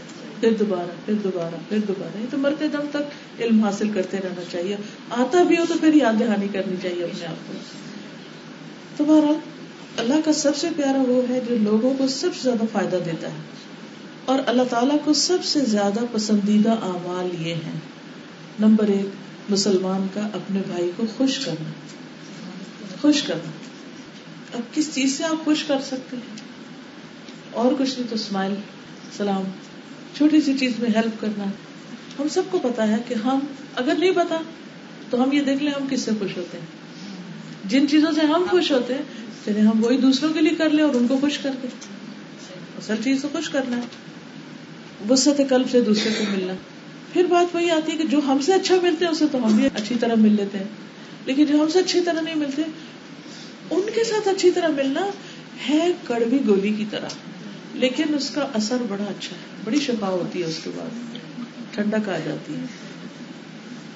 پھر دوبارہ پھر دوبارہ پھر دوبارہ۔ یہ تو مرتے دم تک علم حاصل کرتے رہنا چاہیے۔ آتا بھی ہو تو پھر یاد دہانی کرنی چاہیے اپنے آپ کو۔ تو بہرحال اللہ کا سب سے پیارا وہ ہے جو لوگوں کو سب سے زیادہ فائدہ دیتا ہے۔ اور اللہ تعالیٰ کو سب سے زیادہ پسندیدہ اعمال یہ ہیں۔ نمبر ایک، مسلمان کا اپنے بھائی کو خوش کرنا۔ خوش کرنا۔ اب کس چیز سے آپ خوش کر سکتے ہیں؟ اور کچھ نہیں تو اسمائل، سلام۔ چھوٹی سی چیز میں ہیلپ کرنا۔ ہم سب کو پتا ہے کہ ہم اگر نہیں پتا تو ہم یہ دیکھ لیں ہم کس سے خوش ہوتے ہیں۔ جن چیزوں سے ہم خوش ہوتے ہیں، پھر ہم وہی دوسروں کے لیے کر لیں اور ان کو خوش کر دیں اصل چیز تو خوش کرنا ہے۔ وسط قلب سے دوسرے کو ملنا۔ پھر بات وہی آتی ہے کہ جو ہم سے اچھا ملتے ہیں، اسے تو ہم بھی اچھی طرح مل لیتے ہیں۔ لیکن جو ہم سے اچھی طرح نہیں ملتے، ان کے ساتھ اچھی طرح ملنا ہے کڑوی گولی کی طرح۔ لیکن اس کا اثر بڑا اچھا ہے، بڑی شفا ہوتی ہے اس کے بعد۔ ٹھنڈک آ جاتی ہے۔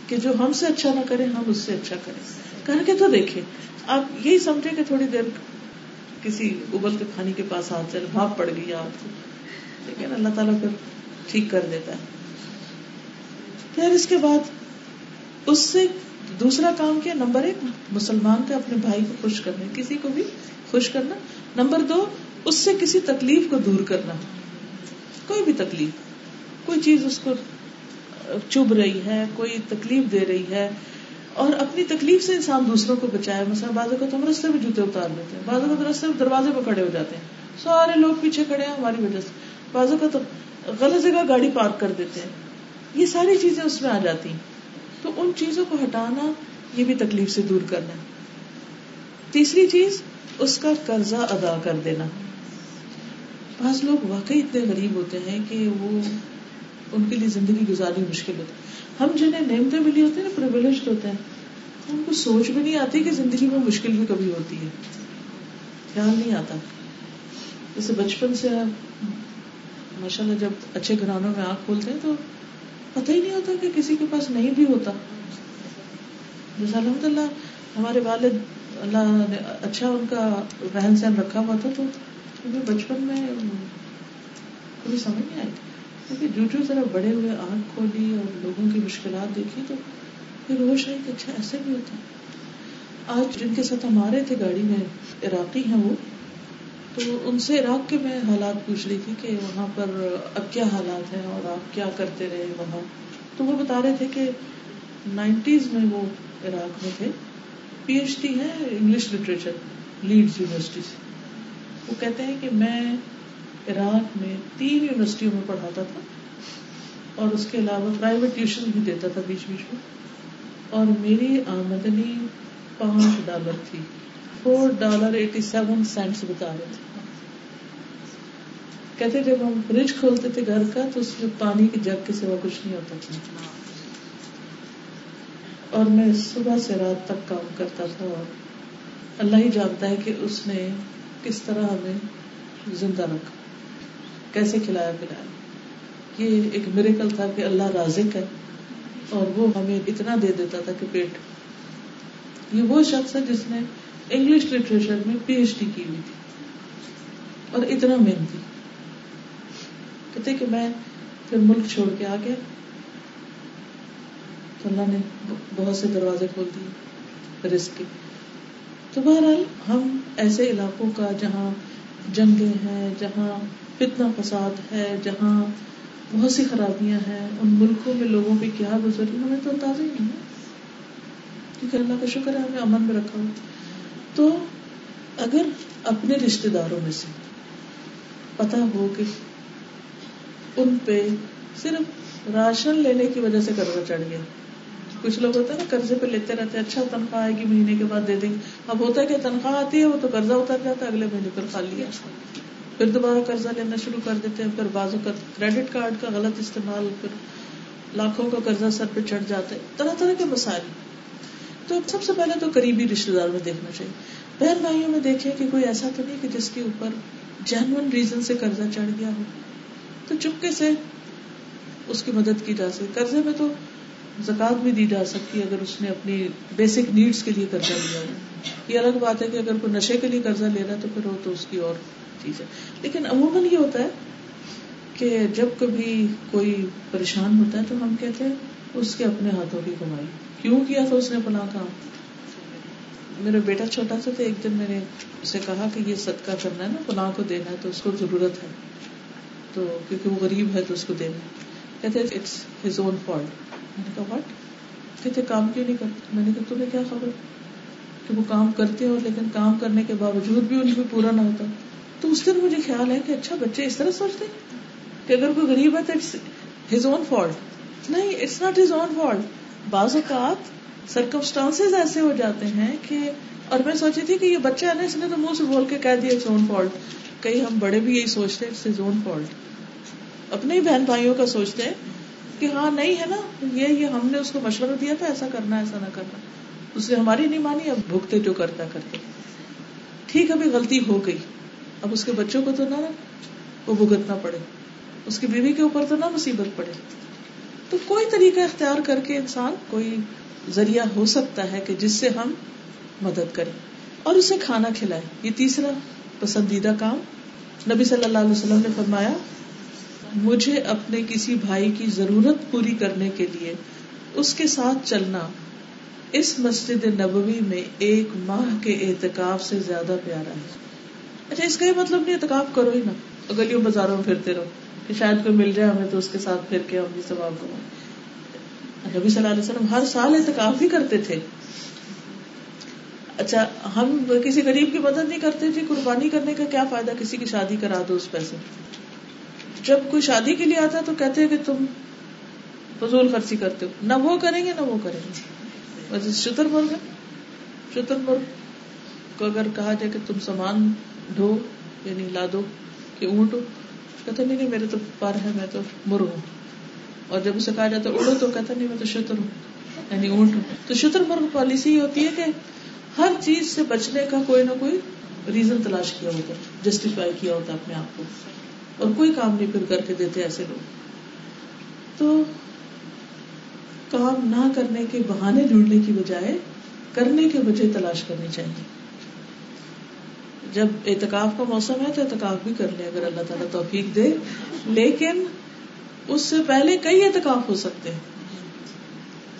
کہ جو ہم سے اچھا نہ کرے، ہم اس سے اچھا کریں۔ کر کے تو دیکھیں۔ آپ یہی سمجھے کہ تھوڑی دیر کسی ابل کے کھانے کے پاس ہاتھ چل بھاپ پڑ گئی آپ کو۔ لیکن اللہ تعالیٰ پھر ٹھیک کر دیتا ہے۔ پھر اس کے بعد اس سے دوسرا کام کیا، نمبر ایک، مسلمان کا اپنے بھائی کو خوش کرنا، کسی کو بھی خوش کرنا۔ نمبر دو اس سے کسی تکلیف کو دور کرنا۔ کوئی بھی تکلیف، کوئی چیز اس کو چب رہی ہے، کوئی تکلیف دے رہی ہے۔ اور اپنی تکلیف سے انسان دوسروں کو بچائے۔ مثلا بازو کو ہم رستے میں جوتے اتار لیتے ہیں بازو کو رستے میں دروازے پہ کھڑے ہو جاتے ہیں۔ سارے لوگ پیچھے کھڑے ہیں، ہماری وجہ سے۔ بازو کا تو غلط جگہ گاڑی پارک کر دیتے ہیں۔ یہ ساری چیزیں اس میں آ جاتی ہیں۔ تو ان چیزوں کو ہٹانا، یہ بھی تکلیف سے دور کرنا۔ تیسری چیز، اس کا قرضہ ادا کر دینا۔ بعض لوگ واقعی اتنے غریب ہوتے ہیں کہ وہ ان کے لیے زندگی گزارنی مشکل ہوتی ہم جنہیں نعمتیں ملی ہوتی ہیں نا پرولیجڈ ہوتے ہیں۔ ان کو سوچ بھی نہیں آتی کہ زندگی میں مشکل بھی کبھی ہوتی ہے۔ خیال نہیں آتا۔ جیسے بچپن سے ماشاء اللہ جب اچھے گھرانوں میں آنکھ کھولتے ہیں تو پتہ ہی نہیں ہوتا کہ کسی کے پاس نہیں بھی ہوتا۔ جیسے الحمد للہ ہمارے والد، اللہ نے اچھا ان کا رہن سہن رکھا ہوا تھا تو کیونکہ بچپن میں کبھی سمجھ نہیں آئی۔ کیونکہ جو جو ذرا بڑے ہوئے آنکھ کھولی اور لوگوں کی مشکلات دیکھی تو پھر ہوش آئی کہ اچھا ایسے بھی ہوتا۔ آج جن کے ساتھ ہم آ رہے تھے گاڑی میں، عراقی ہیں وہ، تو ان سے عراق کے میں حالات پوچھ رہی تھی کہ وہاں پر اب کیا حالات ہیں اور آپ کیا کرتے رہے وہاں۔ تو وہ بتا رہے تھے کہ نائنٹیز میں وہ عراق میں تھے۔ پی ایچ ڈی ہے انگلش لٹریچر لیڈز یونیورسٹی سے۔ وہ کہتے ہیں کہ میں عراق میں تین یونیورسٹیوں میں پڑھاتا تھا اور اس کے علاوہ پرائیویٹ ٹیوشن بھی دیتا تھا بیچ بیچ میں اور میری آمدنی پانچ ڈالر تھی four dollar eighty seven cents بتا رہے تھے۔ کہتے جب ہم فریج کھولتے تھے گھر کا تو اس میں پانی کی جگ کے سوا کچھ نہیں ہوتا تھا۔ اور میں صبح سے رات تک کام کرتا تھا اور اللہ ہی جانتا ہے کہ اس نے کس طرح ہمیں زندہ رکھا؟ کیسے کھلایا پلایا؟ یہ ایک میریکل تھا کہ اللہ رازق ہے اور وہ ہمیں اتنا دے دیتا تھا کہ پیٹ۔ یہ وہ شخص ہے جس نے انگلش لٹریچر میں پی ایچ ڈی کی ہوئی تھی اور اتنا محنتی۔ کہتے کہ میں پھر ملک چھوڑ کے آ گیا۔ تو اللہ نے بہت سے دروازے کھول دیے رسک کے۔ تو بہرحال ہم ایسے علاقوں کا جہاں جنگیں ہیں، جہاں فتنا فساد ہے، جہاں بہت سی خرابیاں ہیں، ان ملکوں میں لوگوں پہ کیا گزر رہی ہمیں تو تازہ ہی نہیں ہے۔ کیونکہ اللہ کا شکر ہے، ہمیں امن میں رکھا ہو تو اگر اپنے رشتے داروں میں سے پتا ہو کہ ان پہ صرف راشن لینے کی وجہ سے قرضہ چڑھ گیا کچھ لوگ ہوتے ہیں نا، قرضے پہ لیتے رہتے ہیں اچھا تنخواہ آئے گی، مہینے کے بعد دے دیں گے۔ اب ہوتا ہے کہ تنخواہ آتی ہے، وہ تو قرضہ اتر جاتا ہے، اگلے مہینے پر کھا لیا پھر دوبارہ قرضہ لینا شروع کر دیتے ہیں، پھر بازو کا کریڈٹ کارڈ کا غلط استعمال، پھر لاکھوں کا قرضہ سر پہ چڑھ جاتے طرح طرح کے مسائل۔ تو سب سے پہلے تو قریبی رشتے دار میں دیکھنا چاہیے۔ بہن بھائیوں میں دیکھے کہ کوئی ایسا تو نہیں کہ جس کے اوپر جینون ریزن سے قرضہ چڑھ گیا ہو۔ تو چپکے سے اس کی مدد کی جا سکتی قرضے میں تو زکات بھی دی جا سکتی ہے اگر اس نے اپنی بیسک نیڈس کے لیے قرضہ لیا ہو۔ یہ الگ بات ہے کہ اگر کوئی نشے کے لیے قرضہ لے رہا تو پھر وہ تو اس کی اور چیز ہے۔ لیکن عموماً یہ ہوتا ہے کہ جب کبھی کوئی پریشان ہوتا ہے تو ہم کہتے ہیں اس کے اپنے ہاتھوں کی کمائی۔ کیوں کیا تھا اس نے فلاں کام؟ میرا بیٹا چھوٹا سا تھا ایک دن میں نے اسے کہا کہ یہ صدقہ کرنا ہے نا، فلاں کو دینا ہے تو اس کو ضرورت ہے۔ تو کیونکہ وہ غریب ہے تو اس کو دینا کہتے اٹس ہز اون فالٹ میں نے کہا واٹ کہتے کام کیوں نہیں کرتے? میں نے کہا، تمہیں کیا خبر? کہ وہ کام کرتے ہو لیکن کام کرنے کے باوجود بھی ان کو پورا نہ ہوتا۔ تو اس دن مجھے خیال ہے کہ اچھا بچے اس طرح سوچتے کہ اگر کوئی غریب ہے تو اٹس ہز اون فالٹ نہیں it's not his own fault بعض اوقات سرکمسٹانس ایسے ہو جاتے ہیں کہ، اور میں سوچی تھی کہ یہ بچہ ہے نا، اس نے تو منہ سے بول کے کہہ دیا اٹس اون فالٹ کئی ہم بڑے بھی یہی سوچتے اٹس ہز اون فالٹ اپنے ہی بہن بھائیوں کا سوچتے ہیں کہ ہاں نہیں ہے نا، یہ یہ ہم نے اس کو مشورہ دیا تھا، ایسا کرنا، ایسا نہ کرنا۔ اس نے ہماری نہیں مانی، اب بھگتے جو کرتا کرتے۔ ٹھیک، ابھی غلطی ہو گئی۔ اب اس کے بچوں کو تو نہ وہ بھگتنا پڑے۔ اس کی بیوی کے اوپر تو نہ مصیبت پڑے۔ تو کوئی طریقہ اختیار کر کے انسان کوئی ذریعہ ہو سکتا ہے کہ جس سے ہم مدد کریں۔ اور اسے کھانا کھلائے یہ تیسرا پسندیدہ کام۔ نبی صلی اللہ علیہ وسلم نے فرمایا مجھے اپنے کسی بھائی کی ضرورت پوری کرنے کے لیے اس کے ساتھ چلنا اس مسجد نبوی میں ایک ماہ کے احتکاب سے زیادہ پیارا ہے۔ اچھا اس کا یہ مطلب نہیں اتکاب کرو ہی نا۔ گلیوں بازاروں میں پھرتے رہو کہ شاید کوئی مل جائے ہمیں تو اس کے ساتھ پھر کے ہم بھی ثواب کرو نبی صلی اللہ علیہ وسلم ہر سال اعتکاف بھی کرتے تھے۔ اچھا ہم کسی غریب کی مدد نہیں کرتے جی قربانی کرنے کا کیا فائدہ؟ کسی کی شادی کرا دو اس پیسے۔ جب کوئی شادی کے لیے آتا تو کہتے ہیں کہ تم فضول خرچی کرتے ہو۔ نہ وہ کریں گے، نہ وہ کریں گے۔ شتر مرغ ہے، شتر مرغ کو اگر کہا جائے کہ تم سامان ڈھو یعنی لا دو، کہ اونٹ کہتا نہیں نہیں، میرے تو پر ہے، میں تو مرغ ہوں۔ اور جب اسے کہا جاتا اڑو، تو کہتا نہیں، میں تو شتر ہوں یعنی اونٹ ہوں تو شتر مرغ پالیسی یہ ہوتی ہے کہ ہر چیز سے بچنے کا کوئی نہ کوئی ریزن تلاش کیا ہوتا جسٹیفائی کیا ہوتا اپنے آپ کو۔ اور کوئی کام نہیں پھر کر کے دیتے ایسے لوگ۔ تو کام نہ کرنے کے بہانے ڈھونڈنے کی بجائے کرنے کے وجہ تلاش کرنی چاہیے۔ جب اعتکاف کا موسم ہے تو اعتکاف بھی کر لیں اگر اللہ تعالیٰ توفیق دے۔ لیکن اس سے پہلے کئی اعتکاف ہو سکتے ہیں۔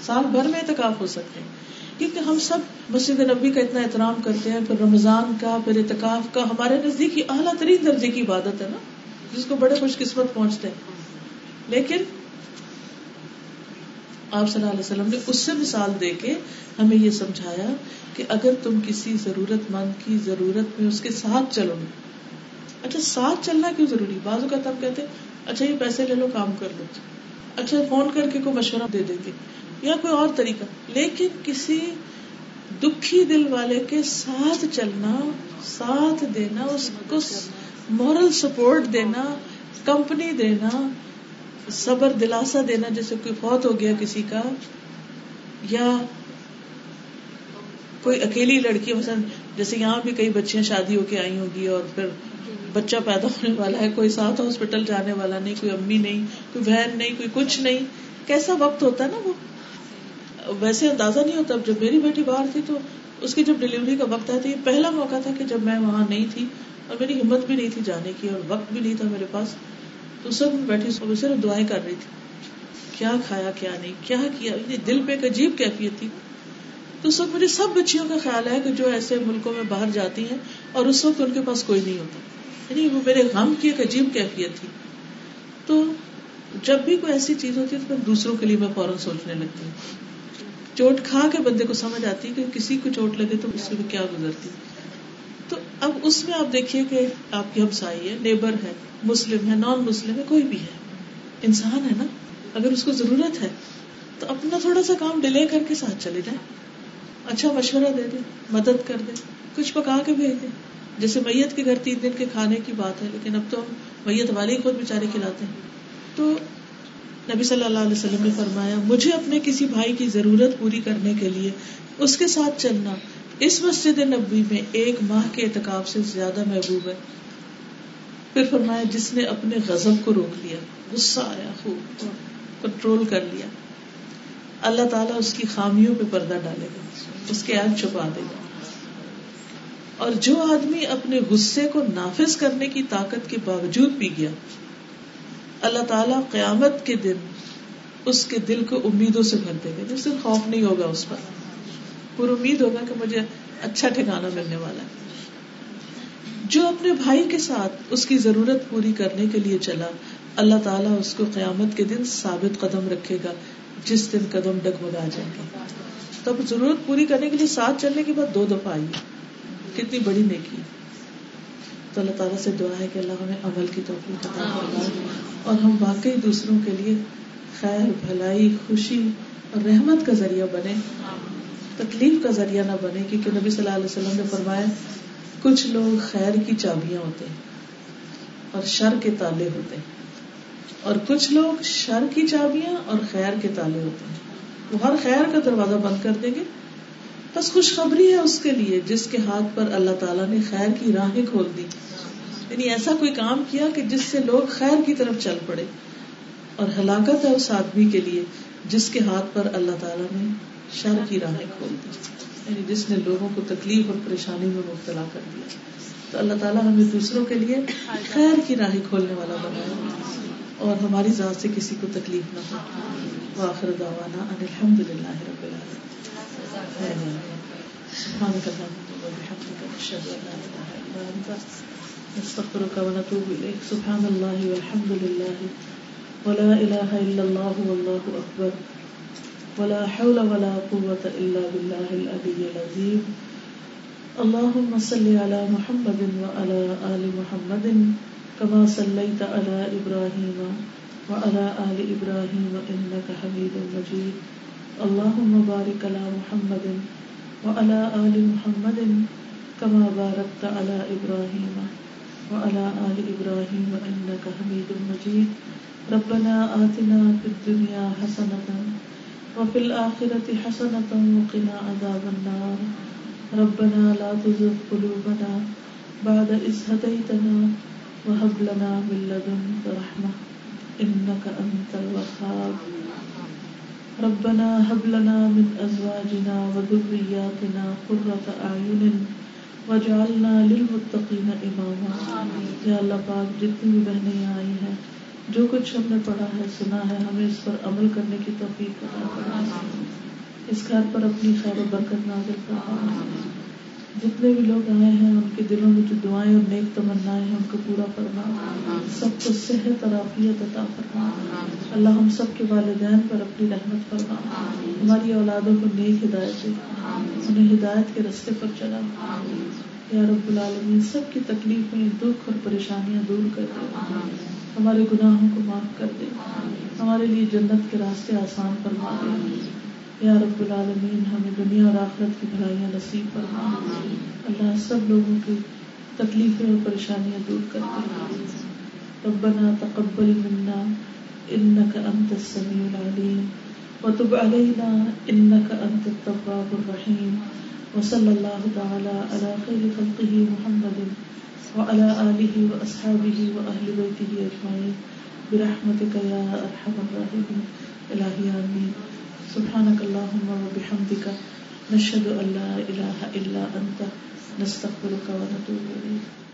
سال بھر میں اعتکاف ہو سکتے ہیں۔ کیونکہ ہم سب مسجد نبی کا اتنا احترام کرتے ہیں، پھر رمضان کا، پھر اعتکاف کا، ہمارے نزدیک اعلیٰ ترین درجے کی عبادت ہے نا۔ جس کو بڑے خوش قسمت پہنچتے ہیں۔ لیکن آپ صلی اللہ علیہ وسلم نے اس سے مثال دے کے ہمیں یہ سمجھایا کہ اگر تم کسی ضرورت مند کی ضرورت میں اس کے ساتھ چلو گے۔ اچھا ساتھ چلنا کیوں ضروری؟ بازو کا تب کہتے اچھا یہ پیسے لے لو، کام کر لو۔ اچھا فون کر کے کوئی مشورہ دے دیں گے یا کوئی اور طریقہ۔ لیکن کسی دکھی دل والے کے ساتھ چلنا، ساتھ دینا، اس کو مورل سپورٹ دینا کمپنی دینا، صبر، دلاسا دینا، جیسے کوئی فوت ہو گیا کسی کا، یا کوئی اکیلی لڑکی، مثلا جیسے یہاں بھی کئی بچیاں شادی ہو کے آئی ہوگی اور پھر بچہ پیدا ہونے والا ہے، کوئی ساتھ ہاسپٹل جانے والا نہیں، کوئی امی نہیں، کوئی بہن نہیں، کوئی کچھ نہیں، کیسا وقت ہوتا ہے نا وہ؟ ویسے اندازہ نہیں ہوتا، جب میری بیٹی باہر تھی تو اس کی جب ڈلیوری کا وقت آیا تو یہ پہلا موقع تھا کہ جب میں وہاں نہیں تھی اور میری ہمت بھی نہیں تھی جانے کی اور وقت بھی نہیں تھا میرے پاس، تو سب بیٹھی صرف دعائیں کر رہی تھی۔ کیا کھایا، کیا نہیں، کیا کیا؟ دل پہ ایک عجیب کیفیت تھی۔ تو اس وقت مجھے سب بچیوں کا خیال ہے کہ جو ایسے ملکوں میں باہر جاتی ہیں اور اس وقت ان کے پاس کوئی نہیں ہوتا۔ یعنی وہ میرے غم کی ایک عجیب کیفیت تھی۔ تو جب بھی کوئی ایسی چیز ہوتی ہے تو دوسروں کے لیے میں فوراً سوچنے لگتی ہوں۔ چوٹ کھا کے بندے کو سمجھ آتی ہے کہ کسی کو چوٹ لگے تو اس سے کیا گزرتی اب اس میں آپ دیکھیے کہ آپ کی ہمسائی ہے، نیبر ہے، مسلم ہے نان مسلم ہے، کوئی بھی ہے۔ انسان ہے نا؟ اگر اس کو ضرورت ہے تو اپنا تھوڑا سا کام ڈیلے کر کے ساتھ چلے جائیں۔ اچھا مشورہ دے دے مدد کر دے کچھ پکا کے بھیج دے جیسے میت کے گھر تین دن کے کھانے کی بات ہے، لیکن اب تو ہم میت والے خود بےچارے کھلاتے ہیں۔ تو نبی صلی اللہ علیہ وسلم نے فرمایا، مجھے اپنے کسی بھائی کی ضرورت پوری کرنے کے لیے، اس کے ساتھ چلنا اس مسجد نبی میں ایک ماہ کے اعتکاب سے زیادہ محبوب ہے۔ پھر فرمایا، جس نے اپنے غزب کو روک لیا، غصہ آیا، خوب کنٹرول کر لیا۔ اللہ تعالیٰ اس کی خامیوں پہ پردہ ڈالے گا، اس کے عیب چھپا دے گا۔ اور جو آدمی اپنے غصے کو نافذ کرنے کی طاقت کے باوجود پی گیا، اللہ تعالیٰ قیامت کے دن اس کے دل کو امیدوں سے بھر دے گا جس دن خوف نہیں ہوگا اس پر۔ پور امید ہوگا کہ مجھے اچھا ٹھکانا ملنے والا ہے۔ جو اپنے بھائی کے ساتھ اس کی ضرورت پوری کرنے کے لیے چلا، اللہ تعالیٰ اس کو قیامت کے دن ثابت قدم رکھے گا، جس دن قدم ڈگمگا جائے گا۔ تب ضرورت پوری کرنے کے لیے ساتھ چلنے کے بعد دو دفعہ آئی کتنی بڑی نیکی۔ تو اللہ تعالیٰ سے دعا ہے کہ اللہ ہمیں عمل کی توفیق عطا فرمائے۔ اور ہم واقعی دوسروں کے لیے خیر، بھلائی، خوشی اور رحمت کا ذریعہ بنے تکلیف کا ذریعہ نہ بنے، کیونکہ نبی صلی اللہ علیہ وسلم نے فرمایا، کچھ لوگ خیر کی چابیاں ہوتے ہیں اور شر کے تالے ہوتے ہیں۔ اور کچھ لوگ شر کی چابیاں اور خیر کے تالے ہوتے ہیں۔ وہ ہر خیر کا دروازہ بند کر دیں گے۔ بس خوشخبری ہے اس کے لیے، جس کے ہاتھ پر اللہ تعالیٰ نے خیر کی راہیں کھول دی یعنی ایسا کوئی کام کیا کہ جس سے لوگ خیر کی طرف چل پڑے۔ اور ہلاکت ہے اس آدمی کے لیے، جس کے ہاتھ پر اللہ تعالیٰ نے شر کی راہیں کھول دی۔ یعنی جس نے لوگوں کو تکلیف اور پریشانی میں مبتلا کر دیا۔ تو اللہ تعالیٰ ہمیں دوسروں کے لیے خیر کی راہیں کھولنے والا بنایا اور ہماری ذات سے کسی کو تکلیف نہ ہو۔ واخر دعوانا ان الحمد للہ رب العالمین۔ سبحانك اللهم وبحمدك نشهد ان لا اله الا انت نستغفرك ونتوب اليك سبحان الله والحمد لله ولا اله الا الله والله اكبر ولا حول ولا قوة الا بالله العلي العظيم. اللهم صل على محمد وعلى ال محمد كما صليت على إبراهيم وعلى آل إبراهيم إنك حميد مجيد. اللهم بارك على محمد وعلى آل محمد كما باركت على إبراهيم وعلى آل إبراهيم إنك حميد مجيد. ربنا آتنا في الدنيا حسنة وفي الآخرة حسنة وقنا عذاب النار. ربنا لا تزغ قلوبنا بعد إذ هديتنا وهب لنا من لدنك رحمة إنك أنت الوهاب. ربنا هب لنا من أزواجنا وذرياتنا قرة أعين واجعلنا للمتقين إماما. یا اللہ پاک جتنی بھی بہنیں آئی ہیں جو کچھ ہم نے پڑھا ہے، سنا ہے، ہمیں اس پر عمل کرنے کی توفیق عطا فرما اس گھر پر اپنی خیر و برکت نازل فرما جتنے بھی لوگ آئے ہیں، ان کے دلوں میں جو دعائیں اور نیک تمنا ہیں، ان کو پورا فرما۔ سب کو صحت اور عافیت عطا فرما۔ اللہ ہم سب کے والدین پر اپنی رحمت فرما۔ ہماری اولادوں کو نیک ہدایت دے۔ انہیں ہدایت کے رستے پر چلا۔ یا رب العالمین، سب کی تکلیفیں، دکھ اور پریشانیاں دور کر دے۔ ہمارے گناہوں کو معاف کر دے۔ ہمارے لیے جنت کے راستے آسان فرما دے۔ یا رب العالمین، ہمیں دنیا اور آخرت کی بھلائیاں نصیب فرما اللہ سب لوگوں کی تکلیفیں اور پریشانیاں دور کر دے۔ ربنا تقبل منا انك انت السميع العليم وتب علينا انك انت التواب الرحيم وصلى الله تعالى على خير خلقه محمد۔ وعلى آله وأصحابه وأهل بيته أجمعين. برحمتك يا أرحم الراحمين. إلهي آمين. سبحانك اللهم وبحمدك نشهد أن لا إله إلا أنت. نستغفرك ونتوب إليك.